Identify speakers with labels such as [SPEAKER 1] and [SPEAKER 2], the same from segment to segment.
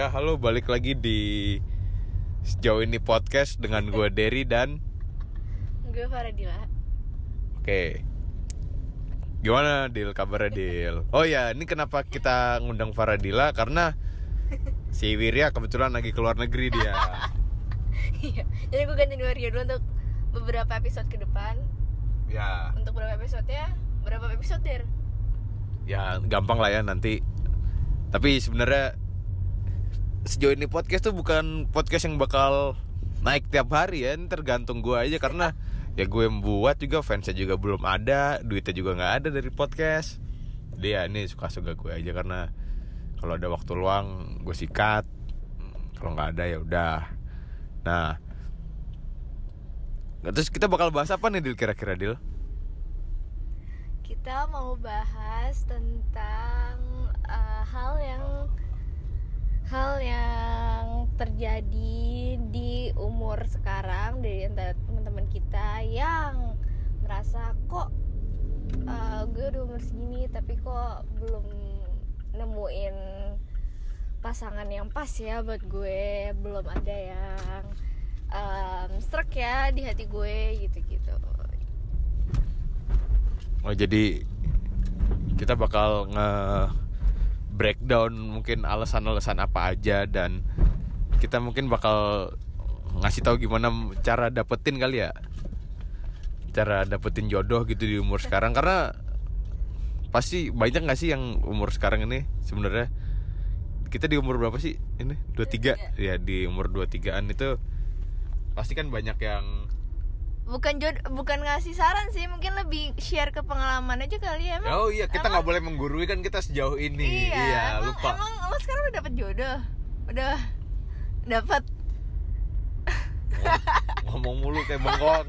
[SPEAKER 1] Ya, halo balik lagi di sejauh ini podcast dengan gue Derry dan
[SPEAKER 2] Gue Faradila
[SPEAKER 1] oke. Gimana Dil kabarnya Dil? Oh ya, ini kenapa kita ngundang Faradila karena si Wirya kebetulan lagi keluar negeri dia.
[SPEAKER 2] Iya Jadi gue gantiin Wario dulu untuk beberapa episode ke depan
[SPEAKER 1] Ya,
[SPEAKER 2] Untuk berapa episode ya? Berapa episode Der?
[SPEAKER 1] ya gampang lah ya nanti. Tapi sebenarnya sejauh ini podcast tuh bukan podcast yang bakal naik tiap hari ya, ini tergantung gue aja karena ya gue yang buat juga fansnya juga belum ada, duitnya juga nggak ada dari podcast. Dia ini suka-suka gue aja karena kalau ada waktu luang gue sikat, kalau nggak ada ya udah. Nah, terus kita bakal bahas apa nih Dil kira-kira Dil?
[SPEAKER 2] Kita mau bahas tentang eh, hal yang Hal yang terjadi di umur sekarang Dari teman-teman kita yang merasa kok eh, gue udah umur segini tapi kok belum nemuin pasangan yang pas ya buat gue belum ada yang um, serak ya di hati gue gitu-gitu.
[SPEAKER 1] Oh jadi kita bakal nge breakdown mungkin alasan-alasan apa aja dan kita mungkin bakal ngasih tahu gimana cara dapetin kali ya. Cara dapetin jodoh gitu di umur sekarang. Karena pasti banyak nggak sih yang umur sekarang ini sebenarnya? Kita di umur berapa sih? Ini 23 ya di umur 23an itu pasti kan banyak yang
[SPEAKER 2] bukan jod bukan ngasih saran sih mungkin lebih share ke pengalaman aja kali ya emang
[SPEAKER 1] oh iya kita nggak boleh menggurui kan kita sejauh ini.
[SPEAKER 2] Iya, emang,
[SPEAKER 1] lupa.
[SPEAKER 2] emang lo sekarang udah dapet jodoh? Udah dapat
[SPEAKER 1] ngomong mulu kayak bengkong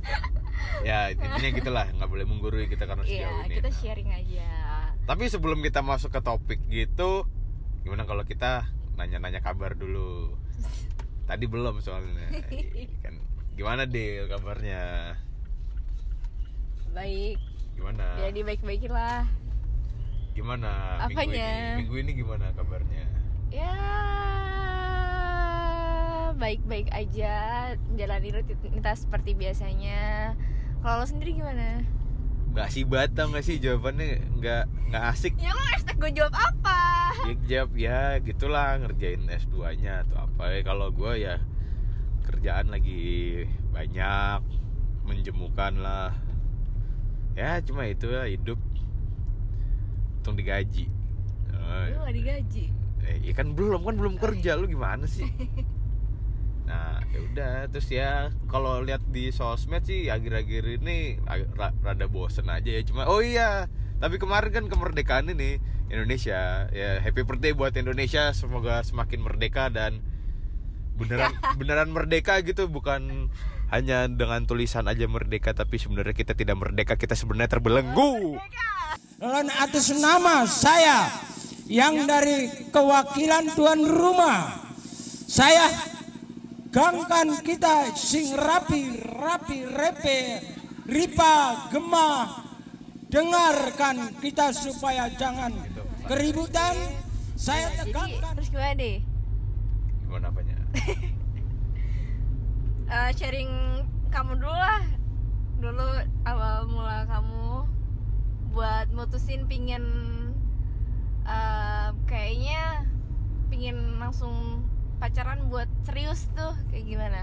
[SPEAKER 1] ya intinya gitulah nggak boleh menggurui kita karena
[SPEAKER 2] iya
[SPEAKER 1] sejauh ini.
[SPEAKER 2] kita sharing aja.
[SPEAKER 1] Tapi sebelum kita masuk ke topik gitu gimana kalau kita nanya-nanya kabar dulu? Tadi belum soalnya. Kan gimana deh kabarnya?
[SPEAKER 2] Baik.
[SPEAKER 1] Gimana?
[SPEAKER 2] Ya dibaik-baikin lah.
[SPEAKER 1] Gimana? Minggu
[SPEAKER 2] Apanya?
[SPEAKER 1] ini minggu ini gimana kabarnya?
[SPEAKER 2] Ya baik-baik aja. Jalani rutinitas seperti biasanya. Kalau lo sendiri gimana?
[SPEAKER 1] Nggak sih bata nggak sih? Jawabannya nggak nggak asik.
[SPEAKER 2] Ya lo expect gue jawab apa?
[SPEAKER 1] Ya jawab ya gitulah ngerjain S2 nya atau apa. Ya kalau gue ya kerjaan lagi banyak menjemukan lah. Ya cuma itu lah hidup. Untung digaji. Oh,
[SPEAKER 2] lo gak digaji?
[SPEAKER 1] eh, ya kan belum kan belum kerja. lu gimana sih? Nah ya udah. Terus ya kalau lihat di sosmed sih akhir-akhir ini rada bosen aja ya. Cuma oh iya tapi kemarin kan kemerdekaan ini Indonesia. Ya happy birthday buat Indonesia. Semoga semakin merdeka dan beneran beneran merdeka gitu bukan hanya dengan tulisan aja merdeka tapi sebenarnya kita tidak merdeka kita sebenarnya terbelenggu.
[SPEAKER 3] Dan atas nama saya yang dari kewakilan tuan rumah saya gangkan kita sing rapi rapi repe ripa gemah dengarkan kita supaya jangan keributan. Saya
[SPEAKER 2] jadi
[SPEAKER 3] tekankan
[SPEAKER 2] terus gimana deh Eh, sharing kamu dulu lah. Dulu awal mula kamu buat mutusin pingin eh, kayaknya pingin langsung pacaran buat serius tuh kayak gimana?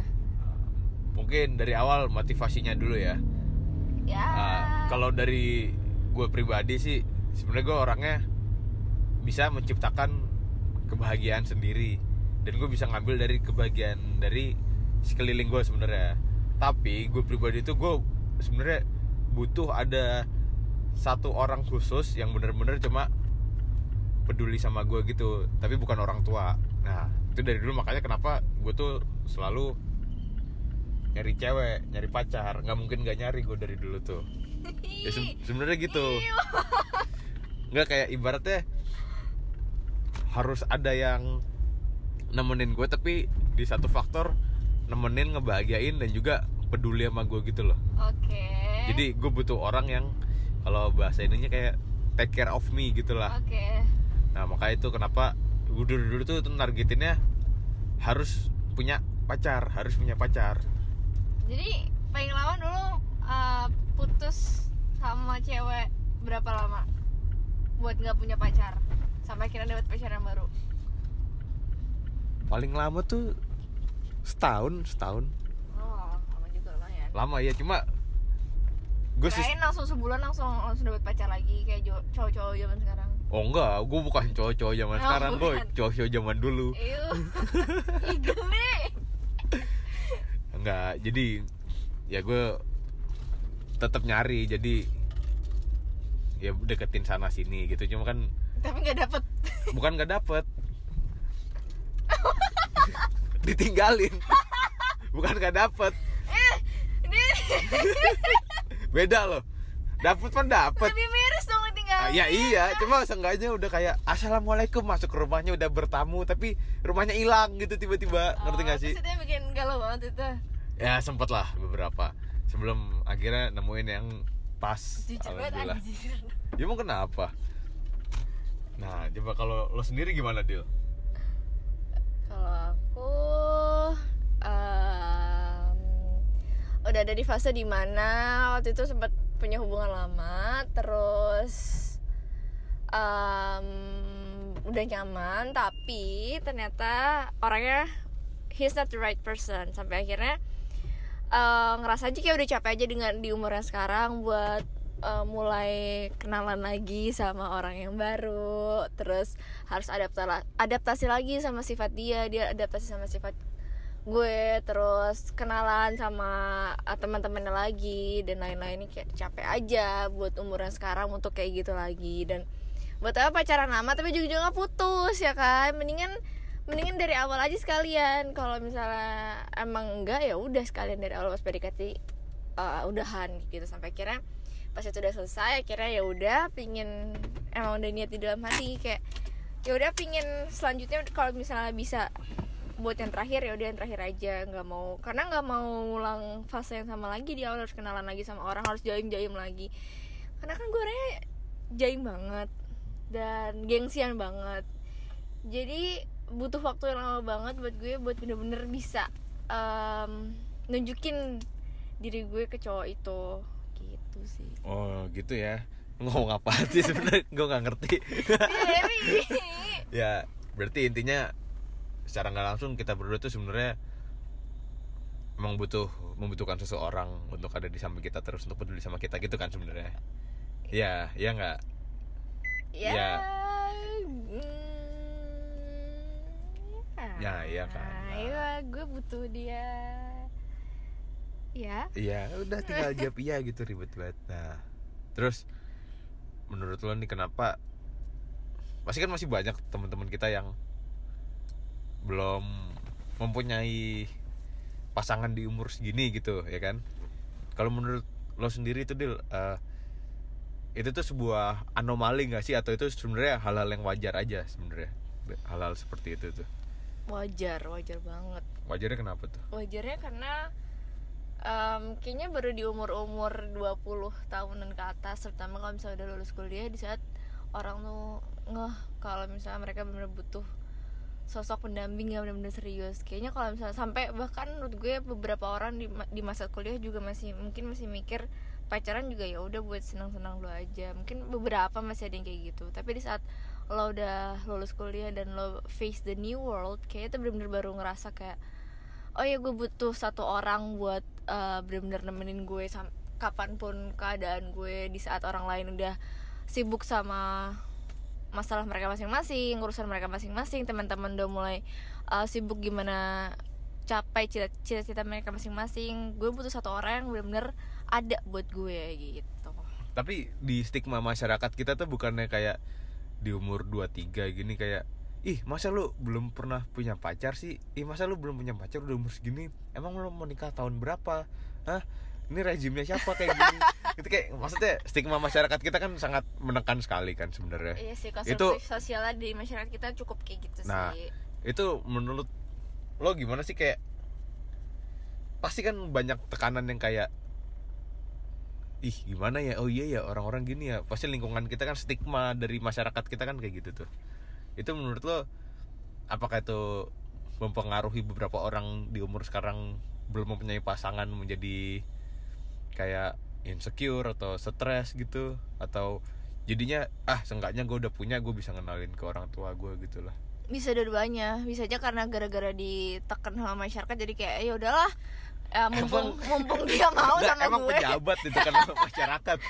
[SPEAKER 1] Mungkin dari awal motivasinya dulu ya.
[SPEAKER 2] Ya.
[SPEAKER 1] Ah, kalau dari gue pribadi sih sebenarnya gue orangnya bisa menciptakan kebahagiaan sendiri dan gue bisa ngambil dari kebahagiaan dari sekeliling gue sebenarnya. Tapi gue pribadi itu gue sebenarnya butuh ada satu orang khusus yang bener-bener cuma peduli sama gue gitu tapi bukan orang tua. Nah itu dari dulu makanya kenapa gue tuh selalu nyari cewek nyari pacar. Nggak mungkin gak nyari gue dari dulu tuh. Ya se- sebenarnya gitu. Nggak kayak ibaratnya harus ada yang nemenin gue tapi di satu faktor nemenin ngebahagiain dan juga peduli sama gue gitu loh.
[SPEAKER 2] Oke.
[SPEAKER 1] Jadi gue butuh orang yang kalau bahasa ininya kayak take care of me gitu lah.
[SPEAKER 2] Oke.
[SPEAKER 1] Nah makanya itu kenapa gue dulu dulu tuh nargetinnya harus punya pacar harus punya pacar.
[SPEAKER 2] Jadi paling lama dulu uh, putus sama cewek berapa lama buat nggak punya pacar? Sampai akhirnya dapat pacar yang baru
[SPEAKER 1] paling lama tuh setahun setahun.
[SPEAKER 2] Oh lama juga lumayan.
[SPEAKER 1] Lama ya cuma gue sih
[SPEAKER 2] langsung sebulan langsung langsung dapat pacar lagi kayak cowok-cowok zaman sekarang.
[SPEAKER 1] Oh enggak gue bukan cowok-cowok zaman
[SPEAKER 2] Oh,
[SPEAKER 1] sekarang gue cowok-cowok zaman dulu.
[SPEAKER 2] Geli
[SPEAKER 1] enggak jadi ya gue tetap nyari jadi ya deketin sana sini gitu cuma kan
[SPEAKER 2] tapi nggak dapet.
[SPEAKER 1] Bukan nggak dapet ditinggalin. Bukan nggak dapet.
[SPEAKER 2] Eh
[SPEAKER 1] beda loh. Dapet kan dapet.
[SPEAKER 2] Lebih miris dong tinggal
[SPEAKER 1] Ah, ya iya. Cuma seenggaknya udah kayak assalamualaikum masuk ke rumahnya udah bertamu tapi rumahnya hilang gitu tiba-tiba. Ngerti gak sih?
[SPEAKER 2] Maksudnya bikin galau banget itu.
[SPEAKER 1] Ya sempet lah beberapa. Sebelum akhirnya nemuin yang pas.
[SPEAKER 2] Jujur
[SPEAKER 1] alhamdulillah.
[SPEAKER 2] Anjir
[SPEAKER 1] ya mau kenapa? Nah coba kalau lo sendiri gimana deal
[SPEAKER 2] Kalau aku em, udah ada di fase di mana waktu itu sempat punya hubungan lama, terus em, udah nyaman, tapi ternyata orangnya he's not the right person. Sampai akhirnya eh, ngerasa aja kayak udah capek aja dengan di umur yang sekarang buat eh, mulai kenalan lagi sama orang yang baru terus harus adaptasi adaptasi lagi sama sifat dia dia adaptasi sama sifat gue terus kenalan sama eh, teman-temannya lagi dan lain-lain ini kayak capek aja buat umur yang sekarang untuk kayak gitu lagi. Dan buat apa pacaran lama tapi juga nggak putus ya kan? Mendingan mendingan dari awal aja sekalian. Kalau misalnya emang enggak ya udah sekalian dari awal pas PDKT uh, udahan gitu. Sampai akhirnya pas itu udah selesai akhirnya ya udah pingin emang udah niat di dalam hati kayak ya udah pingin selanjutnya kalau misalnya bisa buat yang terakhir ya udah yang terakhir aja nggak mau karena nggak mau ulang fase yang sama lagi di awal harus kenalan lagi sama orang harus jaim jaim lagi. Karena kan gue orangnya jaim banget dan gengsian banget. Jadi butuh waktu yang lama banget buat gue buat bener-bener bisa em, nunjukin diri gue ke cowok itu gitu sih.
[SPEAKER 1] Oh gitu ya. Ngomong apa sih sebenarnya? Gue nggak ngerti. Ya berarti intinya secara nggak langsung kita berdua tuh sebenarnya emang butuh membutuhkan seseorang untuk ada di samping kita terus untuk peduli sama kita gitu kan sebenarnya. Ya ya nggak?
[SPEAKER 2] Ya,
[SPEAKER 1] Ya.
[SPEAKER 2] mm,
[SPEAKER 1] Ya, iya kan.
[SPEAKER 2] iya gue butuh dia ya
[SPEAKER 1] iya udah tinggal jawab iya gitu ribet banget. Nah terus menurut lo nih kenapa pasti kan masih banyak teman-teman kita yang belum mempunyai pasangan di umur segini gitu ya kan? Kalau menurut lo sendiri itu deal eh, itu tuh sebuah anomali gak sih? Atau itu sebenarnya hal-hal yang wajar aja sebenarnya? Hal-hal seperti itu tuh.
[SPEAKER 2] Wajar wajar banget.
[SPEAKER 1] Wajarnya kenapa tuh?
[SPEAKER 2] Wajarnya karena em, kayaknya baru di umur-umur 20 tahunan ke atas terutama kalau misalnya udah lulus kuliah di saat orang tuh ngeh kalau misalnya mereka benar butuh sosok pendamping yang benar-benar serius. Kayaknya kalau misalnya sampai bahkan menurut gue beberapa orang di, di masa kuliah juga masih mungkin masih mikir pacaran juga ya udah buat senang-senang lo aja. Mungkin beberapa masih ada yang kayak gitu. Tapi di saat lo udah lulus kuliah dan lo face the new world kayaknya tuh bener-bener baru ngerasa kayak oh ya gue butuh satu orang buat uh, bener-bener nemenin gue sam- kapan pun keadaan gue di saat orang lain udah sibuk sama masalah mereka masing-masing urusan mereka masing-masing teman-teman udah mulai uh, sibuk gimana capai cita- cita-cita mereka masing-masing gue butuh satu orang yang bener-bener ada buat gue gitu.
[SPEAKER 1] Tapi di stigma masyarakat kita tuh bukannya kayak di umur 23 gini kayak ih masa lu belum pernah punya pacar sih? Ih masa lu belum punya pacar udah umur segini? Emang lu mau nikah tahun berapa? Hah? Ini rezimnya siapa kayak gini? Itu kayak maksudnya stigma masyarakat kita kan sangat menekan sekali kan sebenarnya.
[SPEAKER 2] Iya sih
[SPEAKER 1] Itu-
[SPEAKER 2] sosialnya di masyarakat kita cukup kayak gitu
[SPEAKER 1] Nah,
[SPEAKER 2] sih.
[SPEAKER 1] itu menurut lo gimana sih? Kayak pasti kan banyak tekanan yang kayak ih gimana ya? Oh iya ya orang-orang gini ya. Pasti lingkungan kita kan stigma dari masyarakat kita kan kayak gitu tuh itu menurut lo apakah itu mempengaruhi beberapa orang di umur sekarang belum mempunyai pasangan menjadi kayak insecure atau stres gitu? Atau jadinya ah seenggaknya gue udah punya gue bisa ngenalin ke orang tua gue gitu lah.
[SPEAKER 2] Bisa dua-duanya. Bisa aja karena gara-gara ditekan sama masyarakat jadi kayak ya udahlah ya, mumpung mumpung dia mau
[SPEAKER 1] Nggak,
[SPEAKER 2] sama
[SPEAKER 1] emang
[SPEAKER 2] gue.
[SPEAKER 1] pejabat itu kan masyarakat.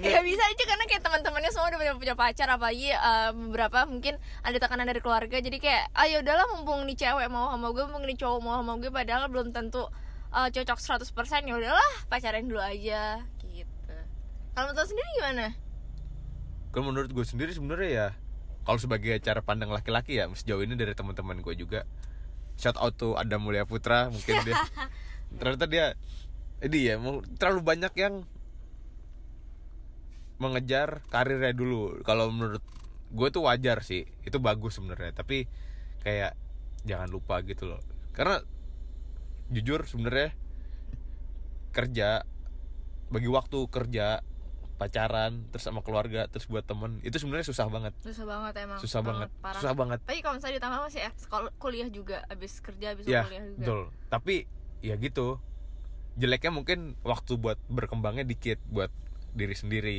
[SPEAKER 2] Ya bisa aja karena kayak teman-temannya semua udah punya, pacar apalagi eh, beberapa mungkin ada tekanan dari keluarga. Jadi kayak ah ya udahlah mumpung nih cewek mau sama gue mumpung nih cowok mau sama gue padahal belum tentu eh, cocok 100% ya udahlah pacaran dulu aja gitu. Kalau menurut sendiri gimana?
[SPEAKER 1] Kalau menurut gue sendiri sebenarnya ya kalau sebagai cara pandang laki-laki ya sejauh ini dari teman-teman gue juga shout out to Adam Mulia Putra mungkin dia. Ternyata dia ini ya terlalu banyak yang mengejar karirnya dulu. Kalau menurut gue tuh wajar sih itu bagus sebenarnya. Tapi kayak jangan lupa gitu loh. Karena jujur sebenarnya kerja bagi waktu kerja pacaran terus sama keluarga terus buat temen itu sebenarnya susah banget.
[SPEAKER 2] Susah banget emang.
[SPEAKER 1] Susah banget.
[SPEAKER 2] parah.
[SPEAKER 1] susah banget.
[SPEAKER 2] Tapi kalau misalnya ditambah masih ya sekolah kuliah juga abis kerja abis
[SPEAKER 1] ya
[SPEAKER 2] kuliah juga.
[SPEAKER 1] betul. Tapi ya gitu. Jeleknya mungkin waktu buat berkembangnya dikit buat diri sendiri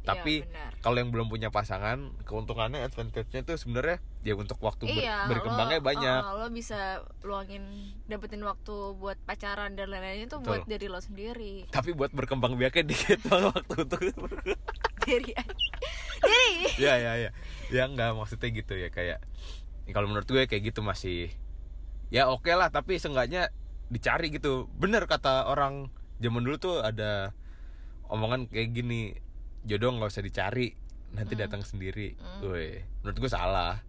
[SPEAKER 1] tapi
[SPEAKER 2] benar.
[SPEAKER 1] kalau yang belum punya pasangan keuntungannya advantage-nya tuh sebenarnya ya untuk waktu ber-
[SPEAKER 2] iya,
[SPEAKER 1] berkembangnya
[SPEAKER 2] lo,
[SPEAKER 1] banyak.
[SPEAKER 2] uh, lo bisa luangin dapetin waktu buat pacaran dan lain-lain itu
[SPEAKER 1] Betul.
[SPEAKER 2] buat diri lo sendiri.
[SPEAKER 1] Tapi buat berkembang biaknya dikit waktu untuk
[SPEAKER 2] diri diri!
[SPEAKER 1] Ya ya ya ya enggak maksudnya gitu ya kayak ya kalau menurut gue kayak gitu masih ya oke lah tapi seenggaknya dicari gitu. Bener kata orang zaman dulu tuh ada omongan kayak gini jodoh nggak usah dicari nanti datang sendiri. Woi, menurut gue salah.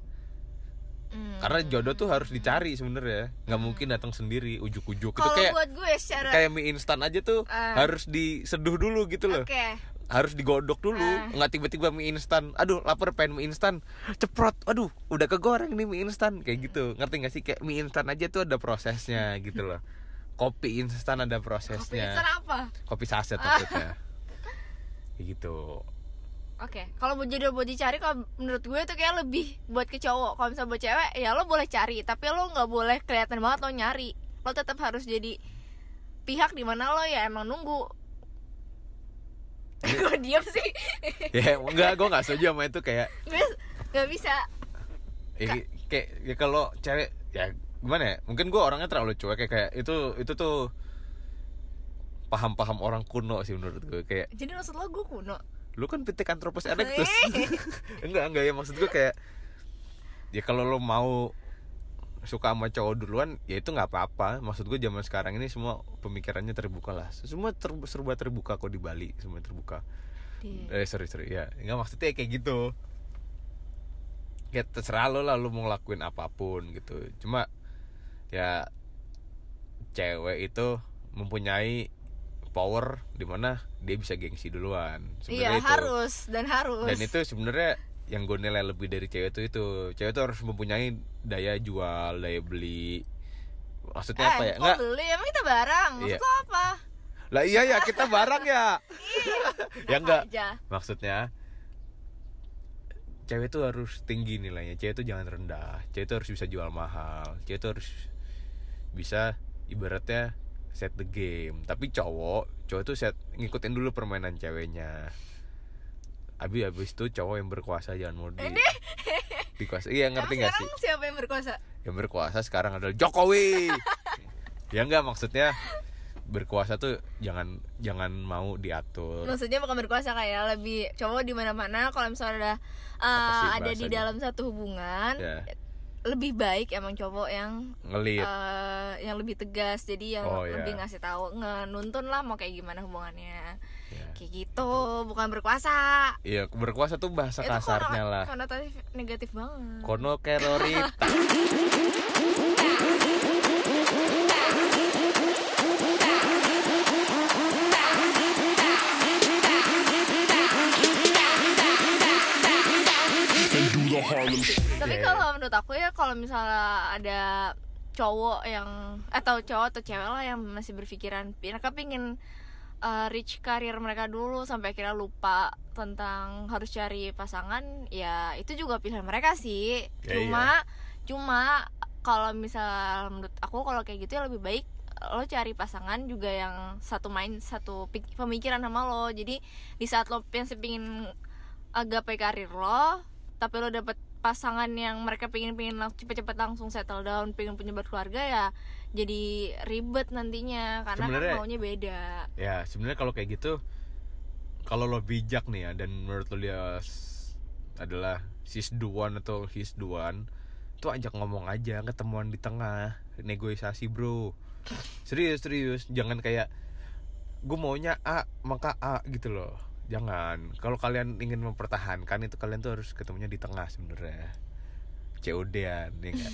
[SPEAKER 2] Hmm.
[SPEAKER 1] karena jodoh tuh harus dicari sebenarnya nggak mungkin datang sendiri ujuk-ujuk.
[SPEAKER 2] Kalau
[SPEAKER 1] kayak
[SPEAKER 2] buat gue secara
[SPEAKER 1] kayak mie instan aja tuh
[SPEAKER 2] Ah.
[SPEAKER 1] harus diseduh dulu gitu loh.
[SPEAKER 2] Oke.
[SPEAKER 1] Harus digodok dulu
[SPEAKER 2] Ah.
[SPEAKER 1] nggak tiba-tiba mie instan. Aduh lapar pengen mie instan. Ceprot aduh udah kegoreng nih mie instan. Kayak gitu. Ngerti gak sih? Kayak mie instan aja tuh ada prosesnya gitu loh. Kopi instan ada
[SPEAKER 2] kopi
[SPEAKER 1] prosesnya.
[SPEAKER 2] instan apa?
[SPEAKER 1] Kopi saset maksudnya kayak gitu
[SPEAKER 2] Oke, kalau buat jodoh buat dicari, kalau menurut gue itu kayak lebih buat ke cowok. Kalau misalnya buat cewek, ya lo boleh cari, tapi lo nggak boleh kelihatan banget lo nyari. Lo tetap harus jadi pihak di mana lo ya emang nunggu. gue diam sih,
[SPEAKER 1] ya enggak gue nggak setuju sama itu kayak
[SPEAKER 2] gue nggak bisa.
[SPEAKER 1] ya, kayak ya kalau cewek ya gimana ya mungkin gue orangnya terlalu cuek kayak, kayak itu itu tuh paham-paham orang kuno sih menurut gue kayak
[SPEAKER 2] Jadi maksud lo gue kuno.
[SPEAKER 1] lu kan Pithecanthropus erectus. Enggak enggak ya maksud gue kayak ya kalau lo mau suka sama cowok duluan ya itu nggak apa-apa. Maksud gue zaman sekarang ini semua pemikirannya terbuka lah. Semua ter, serba terbuka kok di Bali semua terbuka. Eh sorry sorry ya. Nggak maksudnya kayak gitu. Ya terserah lo lah lo mau ngelakuin apa pun gitu. Cuma ya cewek itu mempunyai power di mana dia bisa gengsi duluan.
[SPEAKER 2] Iya
[SPEAKER 1] Sebenarnya itu.
[SPEAKER 2] harus dan harus.
[SPEAKER 1] dan itu sebenarnya yang gue nilai lebih dari cewek itu itu. Cewek itu harus mempunyai daya jual daya beli. Maksudnya
[SPEAKER 2] eh,
[SPEAKER 1] apa ya?
[SPEAKER 2] kok
[SPEAKER 1] enggak
[SPEAKER 2] beli? Emang kita barang. Maksud
[SPEAKER 1] Iya.
[SPEAKER 2] lo apa?
[SPEAKER 1] lah iya ya kita barang ya. Ya enggak
[SPEAKER 2] Aja.
[SPEAKER 1] maksudnya cewek itu harus tinggi nilainya. Cewek itu jangan rendah. Cewek itu harus bisa jual mahal. Cewek itu harus bisa ibaratnya set the game. Tapi cowok cowok itu set ngikutin dulu permainan ceweknya. Abi habis itu cowok yang berkuasa jangan mau di dikuasai iya ngerti
[SPEAKER 2] Emang
[SPEAKER 1] gak sih?
[SPEAKER 2] siapa yang berkuasa?
[SPEAKER 1] yang berkuasa sekarang adalah Jokowi. Ya enggak maksudnya berkuasa tuh jangan jangan mau diatur.
[SPEAKER 2] Maksudnya bukan berkuasa kayak lebih cowok di mana-mana. Kalau misalnya udah uh, ada di dalam satu hubungan
[SPEAKER 1] ya
[SPEAKER 2] lebih baik emang cowok yang
[SPEAKER 1] ngelit
[SPEAKER 2] uh, yang lebih tegas jadi yang
[SPEAKER 1] Oh, iya.
[SPEAKER 2] lebih ngasih tahu ngenuntun lah mau kayak gimana hubungannya
[SPEAKER 1] Ya.
[SPEAKER 2] kayak gitu bukan berkuasa
[SPEAKER 1] Iya, berkuasa tuh bahasa
[SPEAKER 2] itu
[SPEAKER 1] kasarnya
[SPEAKER 2] kono-
[SPEAKER 1] lah.
[SPEAKER 2] konotatif negatif banget
[SPEAKER 1] Kono kerorita.
[SPEAKER 2] Tapi kalau menurut aku ya kalau misalnya ada cowok yang atau cowok atau cewek lah yang masih berpikiran mereka pingin uh, reach karir mereka dulu sampai akhirnya lupa tentang harus cari pasangan ya itu juga pilihan mereka sih.
[SPEAKER 1] Ya,
[SPEAKER 2] cuma cuma kalau misal menurut aku kalau kayak gitu ya lebih baik lo cari pasangan juga yang satu main satu pemikiran sama lo. Jadi di saat lo pengen agapai karir lo tapi lo dapet pasangan yang mereka pengen pengen lang- cepet-cepet langsung settle down pengen punya berkeluarga ya jadi ribet nantinya karena kan maunya beda.
[SPEAKER 1] ya sebenarnya kalau kayak gitu kalau lo bijak nih ya dan menurut lo dia adalah sis duan atau his duan tuh ajak ngomong aja ketemuan di tengah negosiasi bro. Serius serius jangan kayak gue maunya A maka A gitu loh jangan. Kalau kalian ingin mempertahankan itu kalian tuh harus ketemunya di tengah sebenarnya. COD-an ya kan?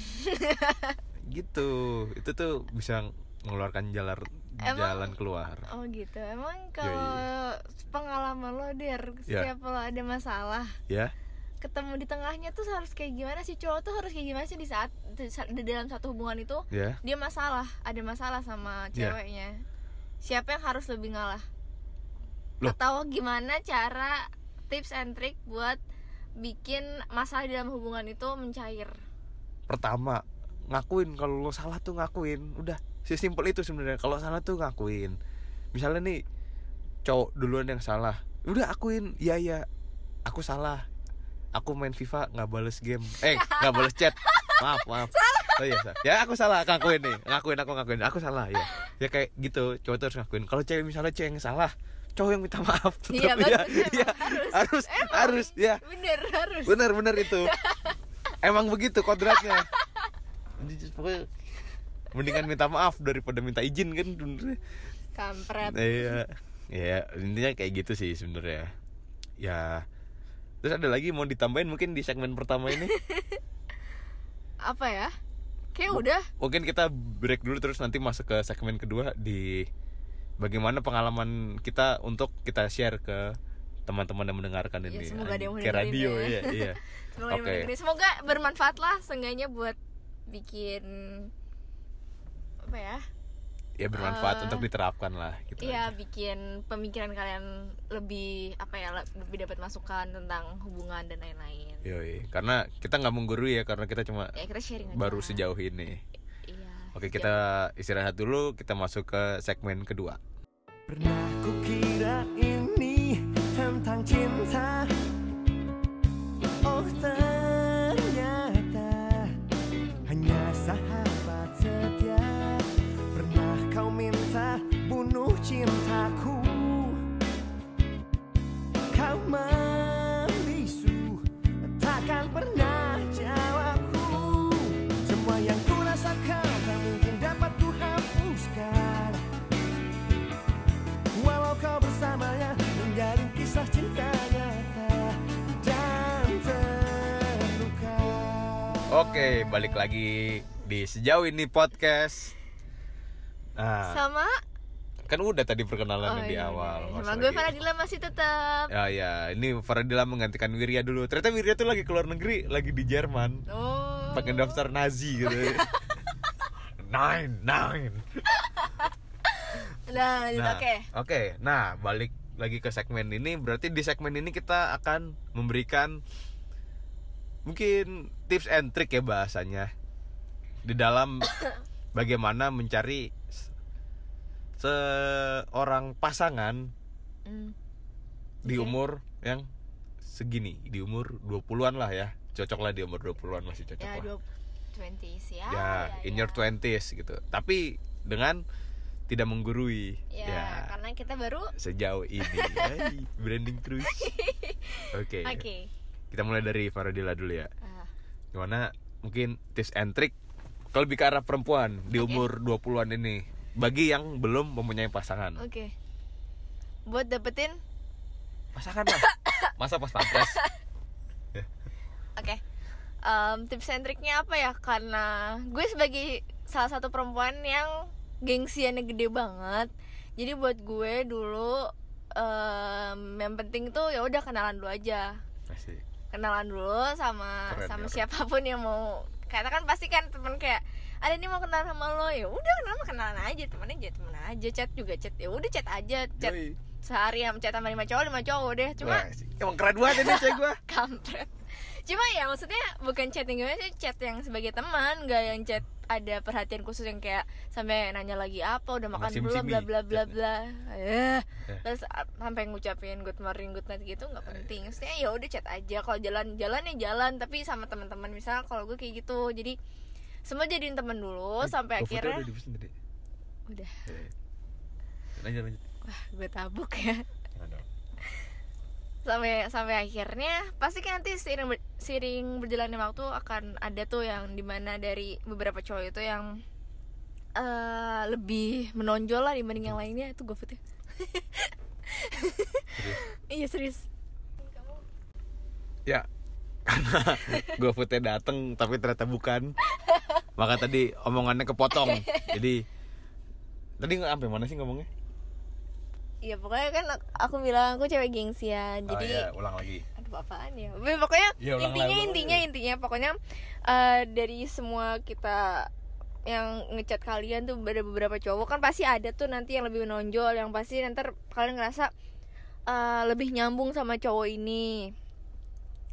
[SPEAKER 1] gitu. Itu tuh bisa mengeluarkan jalan
[SPEAKER 2] Emang-
[SPEAKER 1] jalan keluar.
[SPEAKER 2] Oh gitu. Emang
[SPEAKER 1] Iya,
[SPEAKER 2] kalau pengalaman lo der
[SPEAKER 1] Ya.
[SPEAKER 2] setiap lo ada masalah
[SPEAKER 1] ya.
[SPEAKER 2] ketemu di tengahnya tuh harus kayak gimana sih? Cowok tuh harus kayak gimana sih di saat di, dalam satu hubungan itu?
[SPEAKER 1] Ya.
[SPEAKER 2] Dia masalah ada masalah sama
[SPEAKER 1] Iya.
[SPEAKER 2] ceweknya. Siapa yang harus lebih ngalah
[SPEAKER 1] Loh.
[SPEAKER 2] atau gimana cara tips and trick buat bikin masalah di dalam hubungan itu mencair?
[SPEAKER 1] Pertama ngakuin. Kalau lo salah tuh ngakuin. Udah sesimpel itu sebenarnya. Kalau salah tuh ngakuin. Misalnya nih cowok duluan yang salah. Udah akuin. Iya ya aku salah. Aku main FIFA nggak bales game. Eh nggak bales chat. Maaf maaf. Oh iya Sa. ya aku salah. Ngakuin nih. Ngakuin aku ngakuin. Aku salah ya ya kayak gitu. Cowok tuh harus ngakuin. Kalau cewek misalnya cewek yang salah cowok yang minta maaf tetap
[SPEAKER 2] Iya,
[SPEAKER 1] ya Iya,
[SPEAKER 2] harus.
[SPEAKER 1] harus harus ya
[SPEAKER 2] bener harus.
[SPEAKER 1] Bener bener itu. Emang begitu kodratnya. Pokoknya mendingan minta maaf daripada minta izin kan sebenarnya.
[SPEAKER 2] Kampret.
[SPEAKER 1] Iya. Ya intinya kayak gitu sih sebenarnya. Ya. Terus ada lagi mau ditambahin mungkin di segmen pertama ini?
[SPEAKER 2] Apa ya? Kayak udah.
[SPEAKER 1] mungkin kita break dulu terus nanti masuk ke segmen kedua di bagaimana pengalaman kita untuk kita share ke teman-teman yang mendengarkan
[SPEAKER 2] Ya,
[SPEAKER 1] ini
[SPEAKER 2] semoga ada yang mau
[SPEAKER 1] kayak
[SPEAKER 2] dengerin
[SPEAKER 1] radio
[SPEAKER 2] ya.
[SPEAKER 1] iya iya
[SPEAKER 2] semoga,
[SPEAKER 1] Oke.
[SPEAKER 2] dengerin. semoga bermanfaat lah seenggaknya buat bikin apa ya
[SPEAKER 1] ya bermanfaat
[SPEAKER 2] Eh,
[SPEAKER 1] untuk diterapkan lah gitu
[SPEAKER 2] Iya
[SPEAKER 1] aja.
[SPEAKER 2] bikin pemikiran kalian lebih apa ya le- lebih dapat masukan tentang hubungan dan lain-lain.
[SPEAKER 1] Yoi, karena kita nggak menggurui ya karena kita cuma
[SPEAKER 2] Ya kita sharing aja.
[SPEAKER 1] baru sejauh ini. Oke
[SPEAKER 2] sejauh-
[SPEAKER 1] kita istirahat dulu, kita masuk ke segmen kedua.
[SPEAKER 4] Pernah kukira ini tentang cinta
[SPEAKER 1] Oke, balik lagi di sejauh ini podcast. Nah,
[SPEAKER 2] sama
[SPEAKER 1] kan udah tadi perkenalan di
[SPEAKER 2] iya,
[SPEAKER 1] awal.
[SPEAKER 2] iya. Sama gue. Faradila masih tetap.
[SPEAKER 1] Ya ya, ini Faradila menggantikan Wirya dulu. Ternyata Wirya tuh lagi keluar negeri, lagi di Jerman.
[SPEAKER 2] Oh.
[SPEAKER 1] Pakai daftar Nazi gitu. nine, nine.
[SPEAKER 2] Nah,
[SPEAKER 1] Nah,
[SPEAKER 2] oke.
[SPEAKER 1] Oke, nah balik lagi ke segmen ini. Berarti di segmen ini kita akan memberikan mungkin tips and trick ya bahasanya di dalam bagaimana mencari se- seorang pasangan
[SPEAKER 2] Hmm.
[SPEAKER 1] di
[SPEAKER 2] Oke.
[SPEAKER 1] umur yang segini, di umur 20-an lah ya. Cocok lah di umur 20-an masih cocok
[SPEAKER 2] Ya,
[SPEAKER 1] lah.
[SPEAKER 2] dua 20 ya.
[SPEAKER 1] ya, in your 20s gitu. Tapi dengan tidak menggurui.
[SPEAKER 2] Ya, karena kita baru
[SPEAKER 1] sejauh ini Hai, branding terus oke
[SPEAKER 2] Oke.
[SPEAKER 1] Kita mulai dari Faradila dulu ya
[SPEAKER 2] Ah,
[SPEAKER 1] gimana mungkin tips and trick kalau lebih ke arah perempuan di umur 20-an ini bagi yang belum mempunyai pasangan
[SPEAKER 2] Oke. Buat dapetin
[SPEAKER 1] pasangan lah masa pas pampres
[SPEAKER 2] Oke. Em, tips and triknya apa ya? Karena gue sebagai salah satu perempuan yang gengsiannya gede banget. Jadi buat gue dulu em, yang penting tuh ya udah kenalan dulu aja.
[SPEAKER 1] masih
[SPEAKER 2] Kenalan dulu sama
[SPEAKER 1] Keren,
[SPEAKER 2] sama
[SPEAKER 1] keren.
[SPEAKER 2] siapa pun yang mau. Kata kan pasti kan temen kayak ada nih mau kenalan sama lo. Ya udah kenalan kenalan aja temen aja temen aja chat juga chat. Ya udah chat aja chat
[SPEAKER 1] Yoi.
[SPEAKER 2] sehari yang chat sama lima cowok lima cowok deh. Cuma
[SPEAKER 1] Wah, emang keren banget ini cewek gua.
[SPEAKER 2] Kampret. Cuma ya maksudnya bukan chat yang gimana sih chat yang sebagai teman nggak yang chat ada perhatian khusus yang kayak sampai nanya lagi apa udah makan belum bla bla bla bla. Eh
[SPEAKER 1] Eh.
[SPEAKER 2] terus sampai ngucapin good morning good night gitu nggak penting. Maksudnya ya udah chat aja. Kalau jalan jalan ya jalan tapi sama teman-teman. Misal kalau gue kayak gitu jadi semua jadiin temen dulu
[SPEAKER 1] Eh,
[SPEAKER 2] sampai akhirnya
[SPEAKER 1] udah
[SPEAKER 2] udah.
[SPEAKER 1] Eh. lanjut lanjut.
[SPEAKER 2] Wah gue tabuk ya. Sampai sampai akhirnya pasti kan nanti seiring ber- seiring berjalannya waktu akan ada tuh yang di mana dari beberapa cowok itu yang eh lebih menonjol lah dibanding yang lainnya. Itu gue ya? Iya serius.
[SPEAKER 1] Ya karena GoFoodnya dateng tapi ternyata bukan. Maka tadi omongannya kepotong. Jadi tadi nggak sampai mana sih ngomongnya
[SPEAKER 2] iya pokoknya kan aku bilang aku cewek gengsian
[SPEAKER 1] oh,
[SPEAKER 2] jadi
[SPEAKER 1] ya, ulang lagi.
[SPEAKER 2] Aduh apaan ya? Tapi pokoknya
[SPEAKER 1] Iya, ulang
[SPEAKER 2] intinya
[SPEAKER 1] lagi.
[SPEAKER 2] intinya intinya pokoknya eh, dari semua kita yang ngechat kalian tuh ada beberapa cowok kan pasti ada tuh nanti yang lebih menonjol yang pasti nanti kalian ngerasa eh, lebih nyambung sama cowok ini.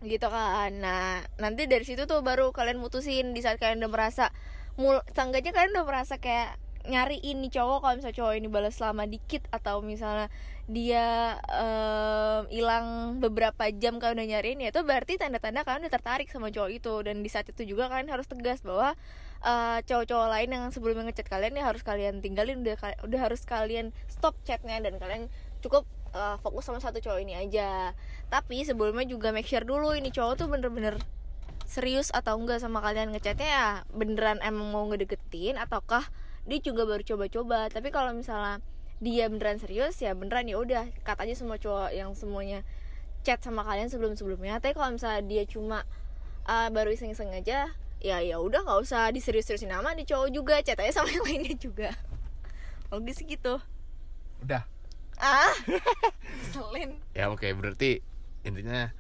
[SPEAKER 2] Gitu kan. Nah nanti dari situ tuh baru kalian mutusin di saat kalian udah merasa mul seenggaknya kalian udah merasa kayak nyariin nih cowok kalau misalnya cowok ini balas lama dikit atau misalnya dia hilang beberapa jam kalian udah nyariin ya itu berarti tanda-tanda kalian udah tertarik sama cowok itu. Dan di saat itu juga kalian harus tegas bahwa eh, cowok-cowok lain yang sebelumnya ngechat kalian ya harus kalian tinggalin udah udah harus kalian stop chatnya dan kalian cukup eh, fokus sama satu cowok ini aja. Tapi sebelumnya juga make sure dulu ini cowok tuh bener-bener serius atau enggak sama kalian ngechatnya ya beneran emang mau ngedeketin ataukah dia juga baru coba-coba. Tapi kalau misalnya dia beneran serius ya beneran ya udah aja semua cowok yang semuanya chat sama kalian sebelum-sebelumnya. Tapi kalau misalnya dia cuma uh, baru iseng-iseng aja ya ya udah nggak usah diserius-seriusin nama di cowok juga. Chat aja sama yang lainnya juga. Logis gitu
[SPEAKER 1] udah.
[SPEAKER 2] Ah. Selin.
[SPEAKER 1] Ya oke berarti intinya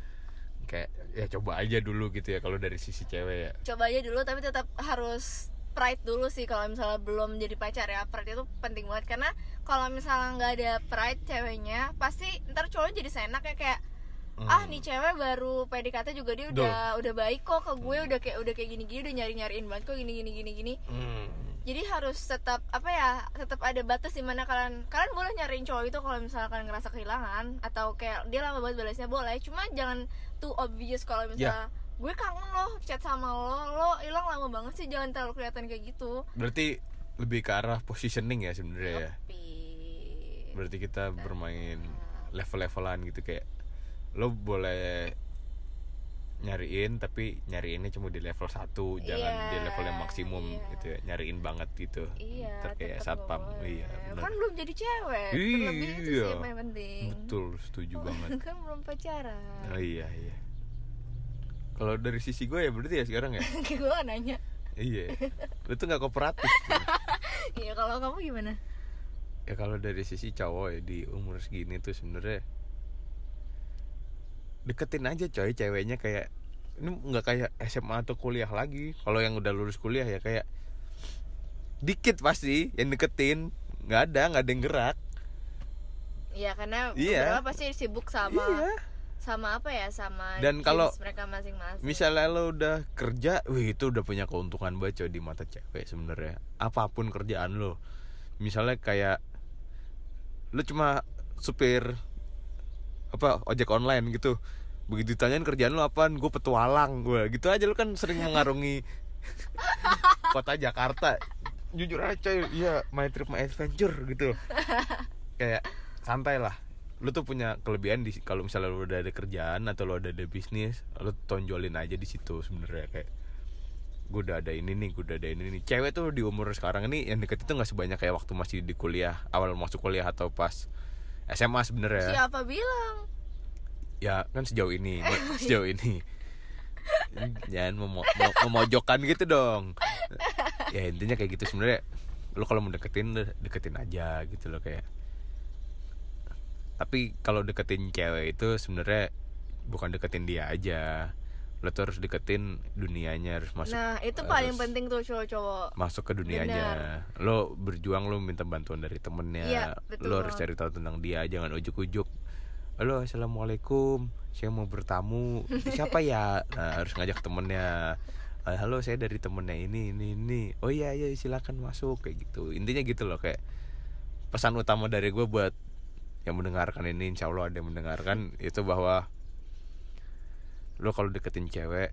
[SPEAKER 1] kayak ya coba aja dulu gitu ya kalau dari sisi cewek ya.
[SPEAKER 2] Coba aja dulu tapi tetap harus pride dulu sih kalau misalnya belum jadi pacar ya pride itu penting banget. Karena kalau misalnya nggak ada pride ceweknya pasti ntar cowoknya jadi seenak ya kayak
[SPEAKER 1] Hmm.
[SPEAKER 2] ah nih cewek baru PDKT juga dia udah udah baik kok ke gue udah kayak udah kayak gini gini udah nyari nyariin banget kok gini gini gini gini
[SPEAKER 1] Hmm.
[SPEAKER 2] jadi harus tetap apa ya tetap ada batas di mana kalian kalian boleh nyariin cowok itu kalau misalnya kalian ngerasa kehilangan atau kayak dia lama banget balasnya boleh. Cuma jangan too obvious kalau misalnya gue kangen loh chat sama lo. Lo hilang lama banget sih jangan terlalu kelihatan kayak gitu.
[SPEAKER 1] Berarti lebih ke arah positioning ya sebenarnya ya?
[SPEAKER 2] Tapi
[SPEAKER 1] berarti kita bermain level-levelan gitu kayak lo boleh nyariin tapi nyariinnya cuma di level 1 jangan
[SPEAKER 2] Iya,
[SPEAKER 1] di level yang maksimum
[SPEAKER 2] iya.
[SPEAKER 1] gitu ya. Nyariin banget gitu.
[SPEAKER 2] Iya
[SPEAKER 1] Ntar kayak satpam.
[SPEAKER 2] boleh.
[SPEAKER 1] iya benar
[SPEAKER 2] kan belum jadi cewek. Terlebih itu sih
[SPEAKER 1] Iya.
[SPEAKER 2] yang penting.
[SPEAKER 1] Betul setuju banget.
[SPEAKER 2] Kan belum pacaran.
[SPEAKER 1] Oh iya iya kalau dari sisi gue ya berarti ya sekarang ya?
[SPEAKER 2] Gue nanya.
[SPEAKER 1] Iya. Lu tuh nggak kooperatif
[SPEAKER 2] iya kalau kamu gimana?
[SPEAKER 1] Ya kalau dari sisi cowok ya di umur segini tuh sebenarnya deketin aja coy ceweknya kayak ini nggak kayak SMA atau kuliah lagi. Kalau yang udah lulus kuliah ya kayak dikit pasti yang deketin. Nggak ada nggak ada yang gerak.
[SPEAKER 2] Iya karena
[SPEAKER 1] Iya.
[SPEAKER 2] beberapa pasti sibuk sama
[SPEAKER 1] iya
[SPEAKER 2] sama apa ya sama
[SPEAKER 1] Dan kalau
[SPEAKER 2] mereka masing-masing.
[SPEAKER 1] misalnya lo udah kerja wih itu udah punya keuntungan coy di mata cewek sebenarnya. Apa pun kerjaan lo. Misalnya kayak lo cuma supir apa ojek online gitu. Begitu ditanyain kerjaan lo apaan gue petualang gue gitu aja lo kan sering mengarungi kota Jakarta. Jujur aja coy iya my trip my adventure gitu. Kayak santai lah lu tuh punya kelebihan di kalau misalnya lu udah ada kerjaan atau lu udah ada bisnis lu tonjolin aja di situ sebenarnya kayak gue udah ada ini nih gue udah ada ini nih. Cewek tuh di umur sekarang ini yang deket itu nggak sebanyak kayak waktu masih di kuliah awal masuk kuliah atau pas SMA sebenarnya.
[SPEAKER 2] Siapa bilang?
[SPEAKER 1] ya kan sejauh ini sejauh ini. Jangan memo- mo- memojokkan gitu dong. Ya intinya kayak gitu sebenarnya. Lu kalau mau deketin deketin aja gitu loh kayak tapi kalau deketin cewek itu sebenarnya bukan deketin dia aja. Lo tuh harus deketin dunianya harus masuk
[SPEAKER 2] nah, itu paling penting tuh cowok-cowok.
[SPEAKER 1] masuk ke dunianya. Lo berjuang lo minta bantuan dari temennya.
[SPEAKER 2] Iya, betul.
[SPEAKER 1] lo harus cari tahu tentang dia jangan ujuk-ujuk. Halo assalamualaikum. Saya mau bertamu. Siapa ya? Nah, harus ngajak temennya. "Ah, halo saya dari temennya ini ini ini. Oh iya iya silakan masuk kayak gitu. Intinya gitu loh kayak pesan utama dari gue buat yang mendengarkan ini insya Allah ada yang mendengarkan itu bahwa lo kalau deketin cewek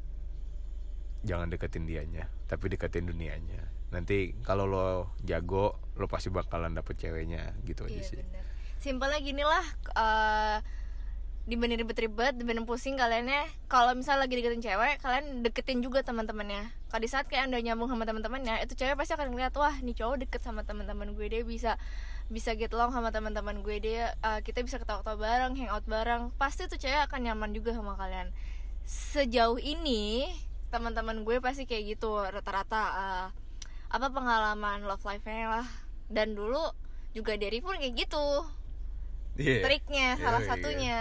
[SPEAKER 1] jangan deketin dianya tapi deketin dunianya. Nanti kalau lo jago lo pasti bakalan dapet ceweknya gitu aja
[SPEAKER 2] Iya
[SPEAKER 1] sih.
[SPEAKER 2] bener. Simpelnya gini lah eh, Dibanding ribet-ribet, dibanding pusing kaliannya Kalau misalnya lagi deketin cewek, kalian deketin juga teman-temannya. Kalau di saat kayak anda nyambung sama teman-temannya Itu cewek pasti akan ngeliat, wah nih cowok deket sama teman-teman gue Dia bisa bisa get along sama teman-teman gue dia eh, kita bisa ketawa-ketawa bareng hangout bareng. Pasti tuh cewek akan nyaman juga sama kalian. Sejauh ini teman-teman gue pasti kayak gitu rata-rata eh, apa pengalaman love life-nya lah. Dan dulu juga dari pun kayak gitu
[SPEAKER 1] Iya.
[SPEAKER 2] triknya
[SPEAKER 1] Iya,
[SPEAKER 2] salah
[SPEAKER 1] iya.
[SPEAKER 2] satunya.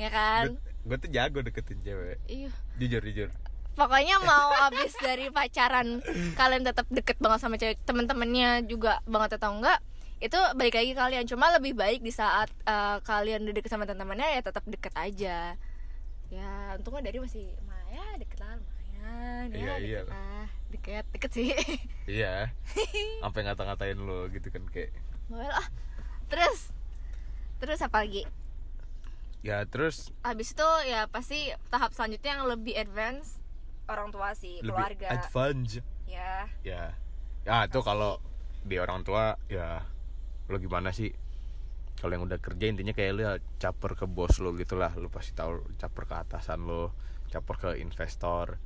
[SPEAKER 2] Ya kan?
[SPEAKER 1] Gue tuh jago deketin cewek.
[SPEAKER 2] Iya.
[SPEAKER 1] Jujur jujur.
[SPEAKER 2] Pokoknya mau abis dari pacaran kalian tetap deket banget sama cewek temen-temennya juga banget atau enggak itu balik lagi kalian. Cuma lebih baik di saat eh, kalian udah deket sama teman-temannya ya tetap deket aja. Ya untungnya dari masih Maya deket lah lumayan. Ya
[SPEAKER 1] Iya,
[SPEAKER 2] deket
[SPEAKER 1] iya.
[SPEAKER 2] lah. Deket deket sih.
[SPEAKER 1] Iya. Sampai ngata-ngatain lo gitu kan kayak.
[SPEAKER 2] Boleh lah. Terus terus apa lagi?
[SPEAKER 1] Ya terus
[SPEAKER 2] habis itu ya pasti tahap selanjutnya yang lebih advance orang tua sih
[SPEAKER 1] lebih
[SPEAKER 2] keluarga.
[SPEAKER 1] advance.
[SPEAKER 2] Ya.
[SPEAKER 1] Ya. Ya itu kalau di orang tua ya lo gimana sih? Kalau yang udah kerja intinya kayak lu ya caper ke bos lo gitulah lo pasti tahu caper ke atasan lo caper ke investor.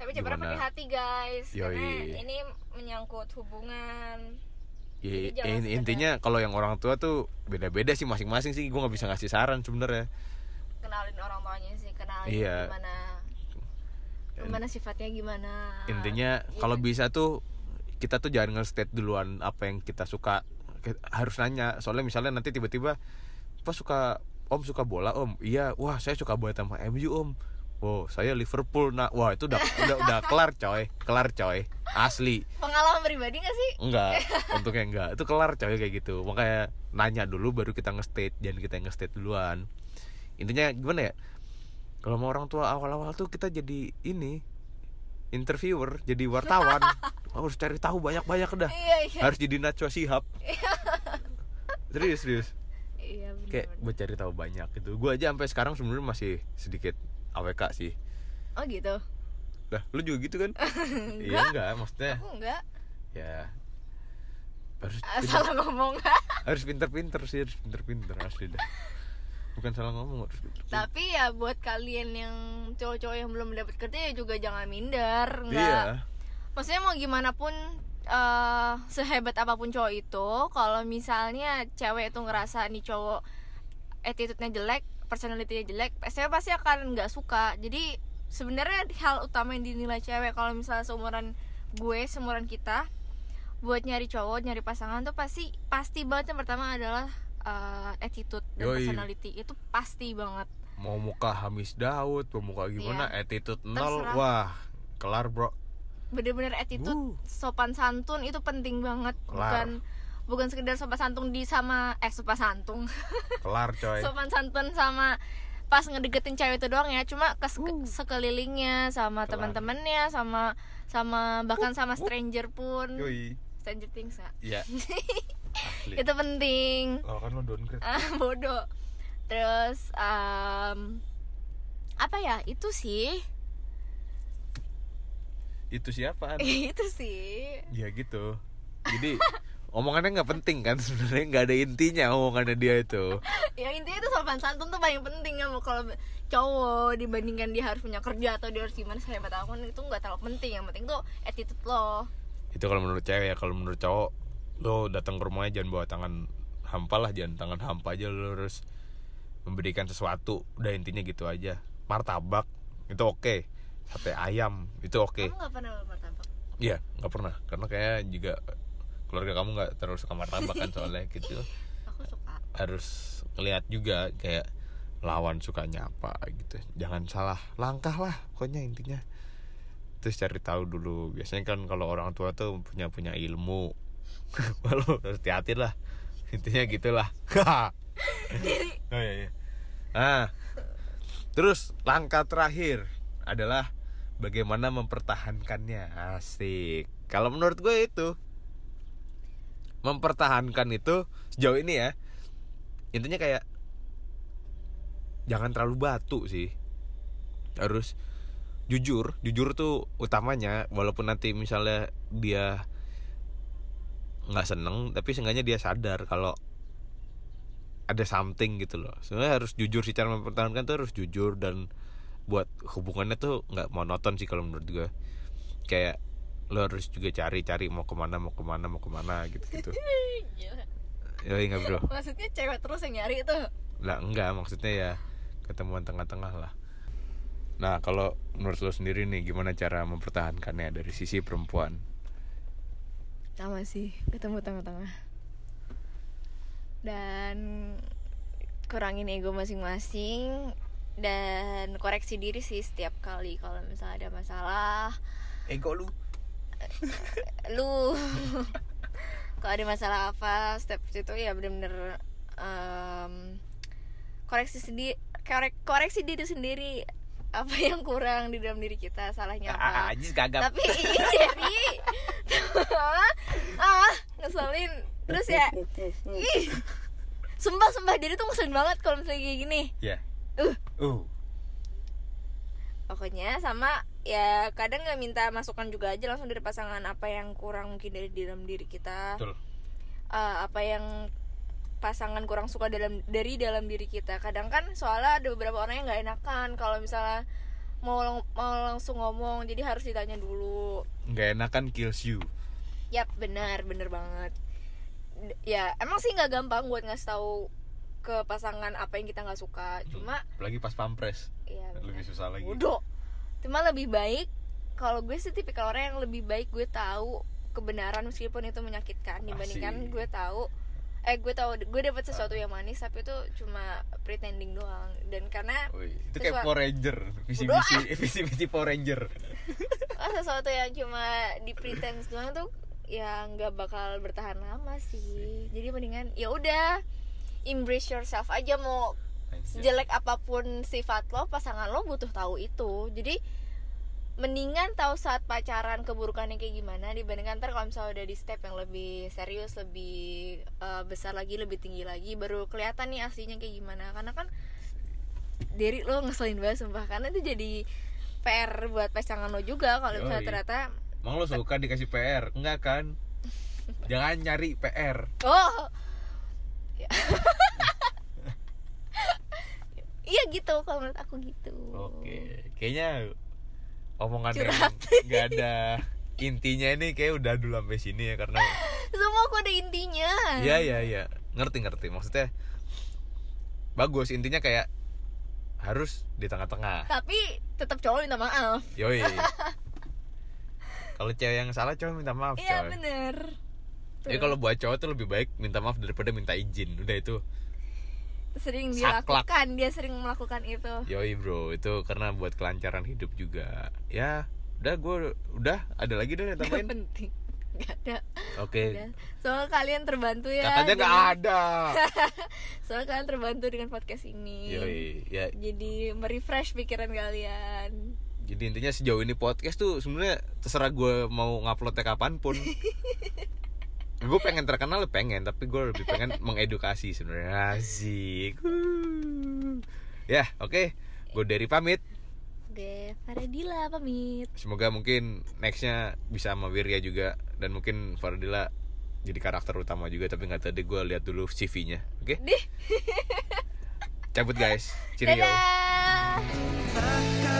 [SPEAKER 2] Tapi
[SPEAKER 1] Gimana?
[SPEAKER 2] pakai hati guys, karena
[SPEAKER 1] Yoi.
[SPEAKER 2] ini menyangkut hubungan.
[SPEAKER 1] Ya,
[SPEAKER 2] sekedar-
[SPEAKER 1] intinya kalau yang orang tua tuh beda-beda sih masing-masing sih. Gue nggak bisa ngasih saran sebenarnya.
[SPEAKER 2] Kenalin orang tuanya sih, kenalin
[SPEAKER 1] Iya.
[SPEAKER 2] gimana. Gimana sifatnya gimana.
[SPEAKER 1] intinya
[SPEAKER 2] Iya.
[SPEAKER 1] kalau bisa tuh kita tuh jangan nge-state duluan apa yang kita suka. Harus nanya. Soalnya misalnya nanti tiba-tiba apa suka om suka bola om? Iya. Wah saya suka banget sama MU om wow saya Liverpool nah wah itu udah udah udah kelar coy. Kelar coy. Asli.
[SPEAKER 2] Pengalaman pribadi gak sih?
[SPEAKER 1] enggak. Untungnya enggak. Itu kelar coy kayak gitu. Makanya nanya dulu baru kita nge-state. Jangan kita yang nge-state duluan. Intinya gimana ya? Kalau mau orang tua awal-awal tuh kita jadi ini interviewer jadi wartawan. Harus cari tahu banyak-banyak dah.
[SPEAKER 2] Iya iya.
[SPEAKER 1] harus jadi Najwa Shihab. Serius serius.
[SPEAKER 2] Iya benar.
[SPEAKER 1] kayak buat cari tahu banyak gitu. Gue aja sampai sekarang sebenarnya masih sedikit AWK sih.
[SPEAKER 2] Oh gitu.
[SPEAKER 1] lah lu juga gitu kan? Iya enggak maksudnya.
[SPEAKER 2] Aku enggak.
[SPEAKER 1] ya. Harus pinter-
[SPEAKER 2] salah ngomong.
[SPEAKER 1] harus pinter-pinter sih harus pinter-pinter asli dah. Bukan salah ngomong harus pinter
[SPEAKER 2] Tapi ya buat kalian yang cowok-cowok yang belum dapat kerja ya juga jangan minder, enggak.
[SPEAKER 1] iya.
[SPEAKER 2] Maksudnya mau gimana pun eh, sehebat apa pun cowok itu kalau misalnya cewek itu ngerasa nih cowok attitude-nya jelek personality-nya jelek saya pasti akan nggak suka jadi sebenarnya hal utama yang dinilai cewek kalau misalnya seumuran gue seumuran kita buat nyari cowok nyari pasangan tuh pasti pasti banget yang pertama adalah eh, attitude dan
[SPEAKER 1] Yoi.
[SPEAKER 2] personality itu pasti banget
[SPEAKER 1] mau muka Hamis Daud mau muka gimana attitude nol
[SPEAKER 2] Terserah.
[SPEAKER 1] wah kelar bro
[SPEAKER 2] bener-bener attitude
[SPEAKER 1] Wuh.
[SPEAKER 2] sopan santun itu penting banget
[SPEAKER 1] Kelar.
[SPEAKER 2] bukan bukan sekedar sopan santun di sama eh sopan santun.
[SPEAKER 1] Kelar coy.
[SPEAKER 2] Sopan santun sama pas ngedeketin cewek itu doang ya. Cuma ke seke- sekelilingnya sama teman-temannya sama sama bahkan sama stranger pun.
[SPEAKER 1] Yoi.
[SPEAKER 2] Stranger things ya
[SPEAKER 1] iya. Asli.
[SPEAKER 2] Itu penting.
[SPEAKER 1] Oh kan lo downgrade.
[SPEAKER 2] Ah bodoh. Terus em, apa ya? Itu sih.
[SPEAKER 1] Itu siapa
[SPEAKER 2] itu sih.
[SPEAKER 1] Ya gitu. Jadi omongannya nggak penting kan sebenarnya nggak ada intinya omongannya dia itu.
[SPEAKER 2] Ya intinya itu sopan santun tuh paling penting ya mau kalau cowok dibandingkan dia harus punya kerja atau dia harus gimana sehebat apa pun itu nggak terlalu penting. Yang penting tuh attitude lo.
[SPEAKER 1] Itu kalau menurut cewek ya kalau menurut cowok lo datang ke rumahnya jangan bawa tangan hampa lah jangan tangan hampa aja. Lo harus memberikan sesuatu udah intinya gitu aja. Martabak itu oke. Sate ayam itu oke.
[SPEAKER 2] Kamu nggak pernah martabak?
[SPEAKER 1] Iya nggak pernah. Karena kayak juga keluarga kamu nggak terlalu suka martabak kan soalnya gitu.
[SPEAKER 2] Aku suka.
[SPEAKER 1] Harus ngeliat juga kayak lawan sukanya apa gitu. Jangan salah langkah lah pokoknya intinya. Terus cari tahu dulu. Biasanya kan kalau orang tua tuh punya punya ilmu. Kalau hati-hati lah. Intinya gitulah. Oh iya, iya. Nah, terus langkah terakhir adalah bagaimana mempertahankannya. Asik. Kalau menurut gue itu mempertahankan itu sejauh ini ya. Intinya kayak jangan terlalu batu sih. Harus jujur jujur tuh utamanya walaupun nanti misalnya dia nggak seneng tapi seenggaknya dia sadar kalau ada something gitu loh. Sebenarnya harus jujur sih cara mempertahankan tuh harus jujur dan buat hubungannya tuh nggak monoton sih kalau menurut gue kayak lo harus juga cari-cari mau ke mana mau ke mana mau ke mana gitu
[SPEAKER 2] gitu
[SPEAKER 1] ya enggak bro.
[SPEAKER 2] Maksudnya cewek terus yang nyari itu?
[SPEAKER 1] Lah enggak maksudnya ya ketemuan tengah-tengah lah. Nah kalau menurut lo sendiri nih gimana cara mempertahankannya dari sisi perempuan?
[SPEAKER 2] Sama sih ketemu tengah-tengah. Dan kurangin ego masing-masing dan koreksi diri sih setiap kali kalau misalnya ada masalah.
[SPEAKER 1] Ego lu
[SPEAKER 2] lu. Kalau ada masalah apa step itu ya bener-bener em, koreksi sendiri korek, koreksi diri sendiri. Apa yang kurang di dalam diri kita salahnya apa.
[SPEAKER 1] Ajis kagak
[SPEAKER 2] tapi ini jadi ah ngeselin. Terus ya ih. Sumpah sumpah diri tuh ngeselin banget kalau misalnya kayak gini.
[SPEAKER 1] Ya
[SPEAKER 2] uh.
[SPEAKER 1] Uh.
[SPEAKER 2] Pokoknya sama ya kadang nggak minta masukan juga aja langsung dari pasangan apa yang kurang mungkin dari dalam diri kita.
[SPEAKER 1] Betul.
[SPEAKER 2] Eh, apa yang pasangan kurang suka dalam dari dalam diri kita. Kadang kan soalnya ada beberapa orang yang nggak enakan kalau misalnya mau lang- mau langsung ngomong jadi harus ditanya dulu.
[SPEAKER 1] Nggak enakan kills you.
[SPEAKER 2] Yap, benar, benar banget. D- Ya, emang sih nggak gampang buat ngasih tahu ke pasangan apa yang kita nggak suka. Cuma,
[SPEAKER 1] apalagi pas pampres.
[SPEAKER 2] Ya
[SPEAKER 1] lebih susah lagi.
[SPEAKER 2] Bodoh. Cuma lebih baik kalau gue sih tipikal orang yang lebih baik gue tahu kebenaran meskipun itu menyakitkan dibandingkan
[SPEAKER 1] Asik.
[SPEAKER 2] gue tahu eh gue tahu gue dapat sesuatu yang manis tapi itu cuma pretending doang. Dan karena
[SPEAKER 1] Wih, itu kayak Power Ranger visi misi visi misi Power Ranger.
[SPEAKER 2] Oh, sesuatu yang cuma di pretend doang tuh ya nggak bakal bertahan lama sih. Jadi mendingan ya udah embrace yourself aja mau sejelek apa pun sifat lo pasangan lo butuh tahu itu jadi mendingan tahu saat pacaran keburukannya kayak gimana dibandingkan ntar kalau misalnya udah di step yang lebih serius lebih eh, besar lagi lebih tinggi lagi baru kelihatan nih aslinya kayak gimana karena kan Derry lo ngeselin banget sumpah karena itu jadi PR buat pasangan lo juga kalau misalnya ternyata
[SPEAKER 1] Emang lo suka dikasih PR? Enggak kan? Jangan nyari PR
[SPEAKER 2] oh. iya gitu kalau menurut aku gitu.
[SPEAKER 1] Oke Kayaknya Omongan yang
[SPEAKER 2] Curhat.
[SPEAKER 1] Gak ada Intinya ini kayak udah dulu sampai sini ya Karena
[SPEAKER 2] semua aku ada intinya.
[SPEAKER 1] Iya iya iya. Ngerti ngerti. Maksudnya Bagus Intinya kayak Harus di tengah-tengah.
[SPEAKER 2] Tapi tetap cowok minta maaf.
[SPEAKER 1] Yoi. Kalau cewek yang salah cowok minta maaf
[SPEAKER 2] iya bener.
[SPEAKER 1] Jadi kalau buat cowok tuh lebih baik minta maaf daripada minta izin. Udah itu
[SPEAKER 2] sering dilakukan dia sering melakukan itu
[SPEAKER 1] Yoi bro, itu karena buat kelancaran hidup juga. Ya, udah gue udah ada lagi deh yang
[SPEAKER 2] Gak
[SPEAKER 1] tambahin.
[SPEAKER 2] penting Gak ada
[SPEAKER 1] Oke.
[SPEAKER 2] Udah. Soalnya kalian terbantu ya
[SPEAKER 1] Katanya
[SPEAKER 2] dengan-
[SPEAKER 1] ada.
[SPEAKER 2] Soalnya kalian terbantu dengan podcast ini
[SPEAKER 1] Yoi, ya.
[SPEAKER 2] Jadi merefresh pikiran kalian
[SPEAKER 1] Jadi intinya sejauh ini podcast tuh sebenarnya terserah gue mau nguploadnya kapan pun. gue pengen terkenal pengen, tapi gue lebih pengen mengedukasi sebenarnya. Asik. Wuh. Ya, oke. Gue dari pamit.
[SPEAKER 2] Oke, Faradila pamit
[SPEAKER 1] Semoga mungkin nextnya bisa sama Wirya juga dan mungkin Fardila jadi karakter utama juga tapi nggak tadi gue lihat dulu CV-nya, oke?
[SPEAKER 2] Dih
[SPEAKER 1] Cabut guys, cheerio.
[SPEAKER 2] Dadah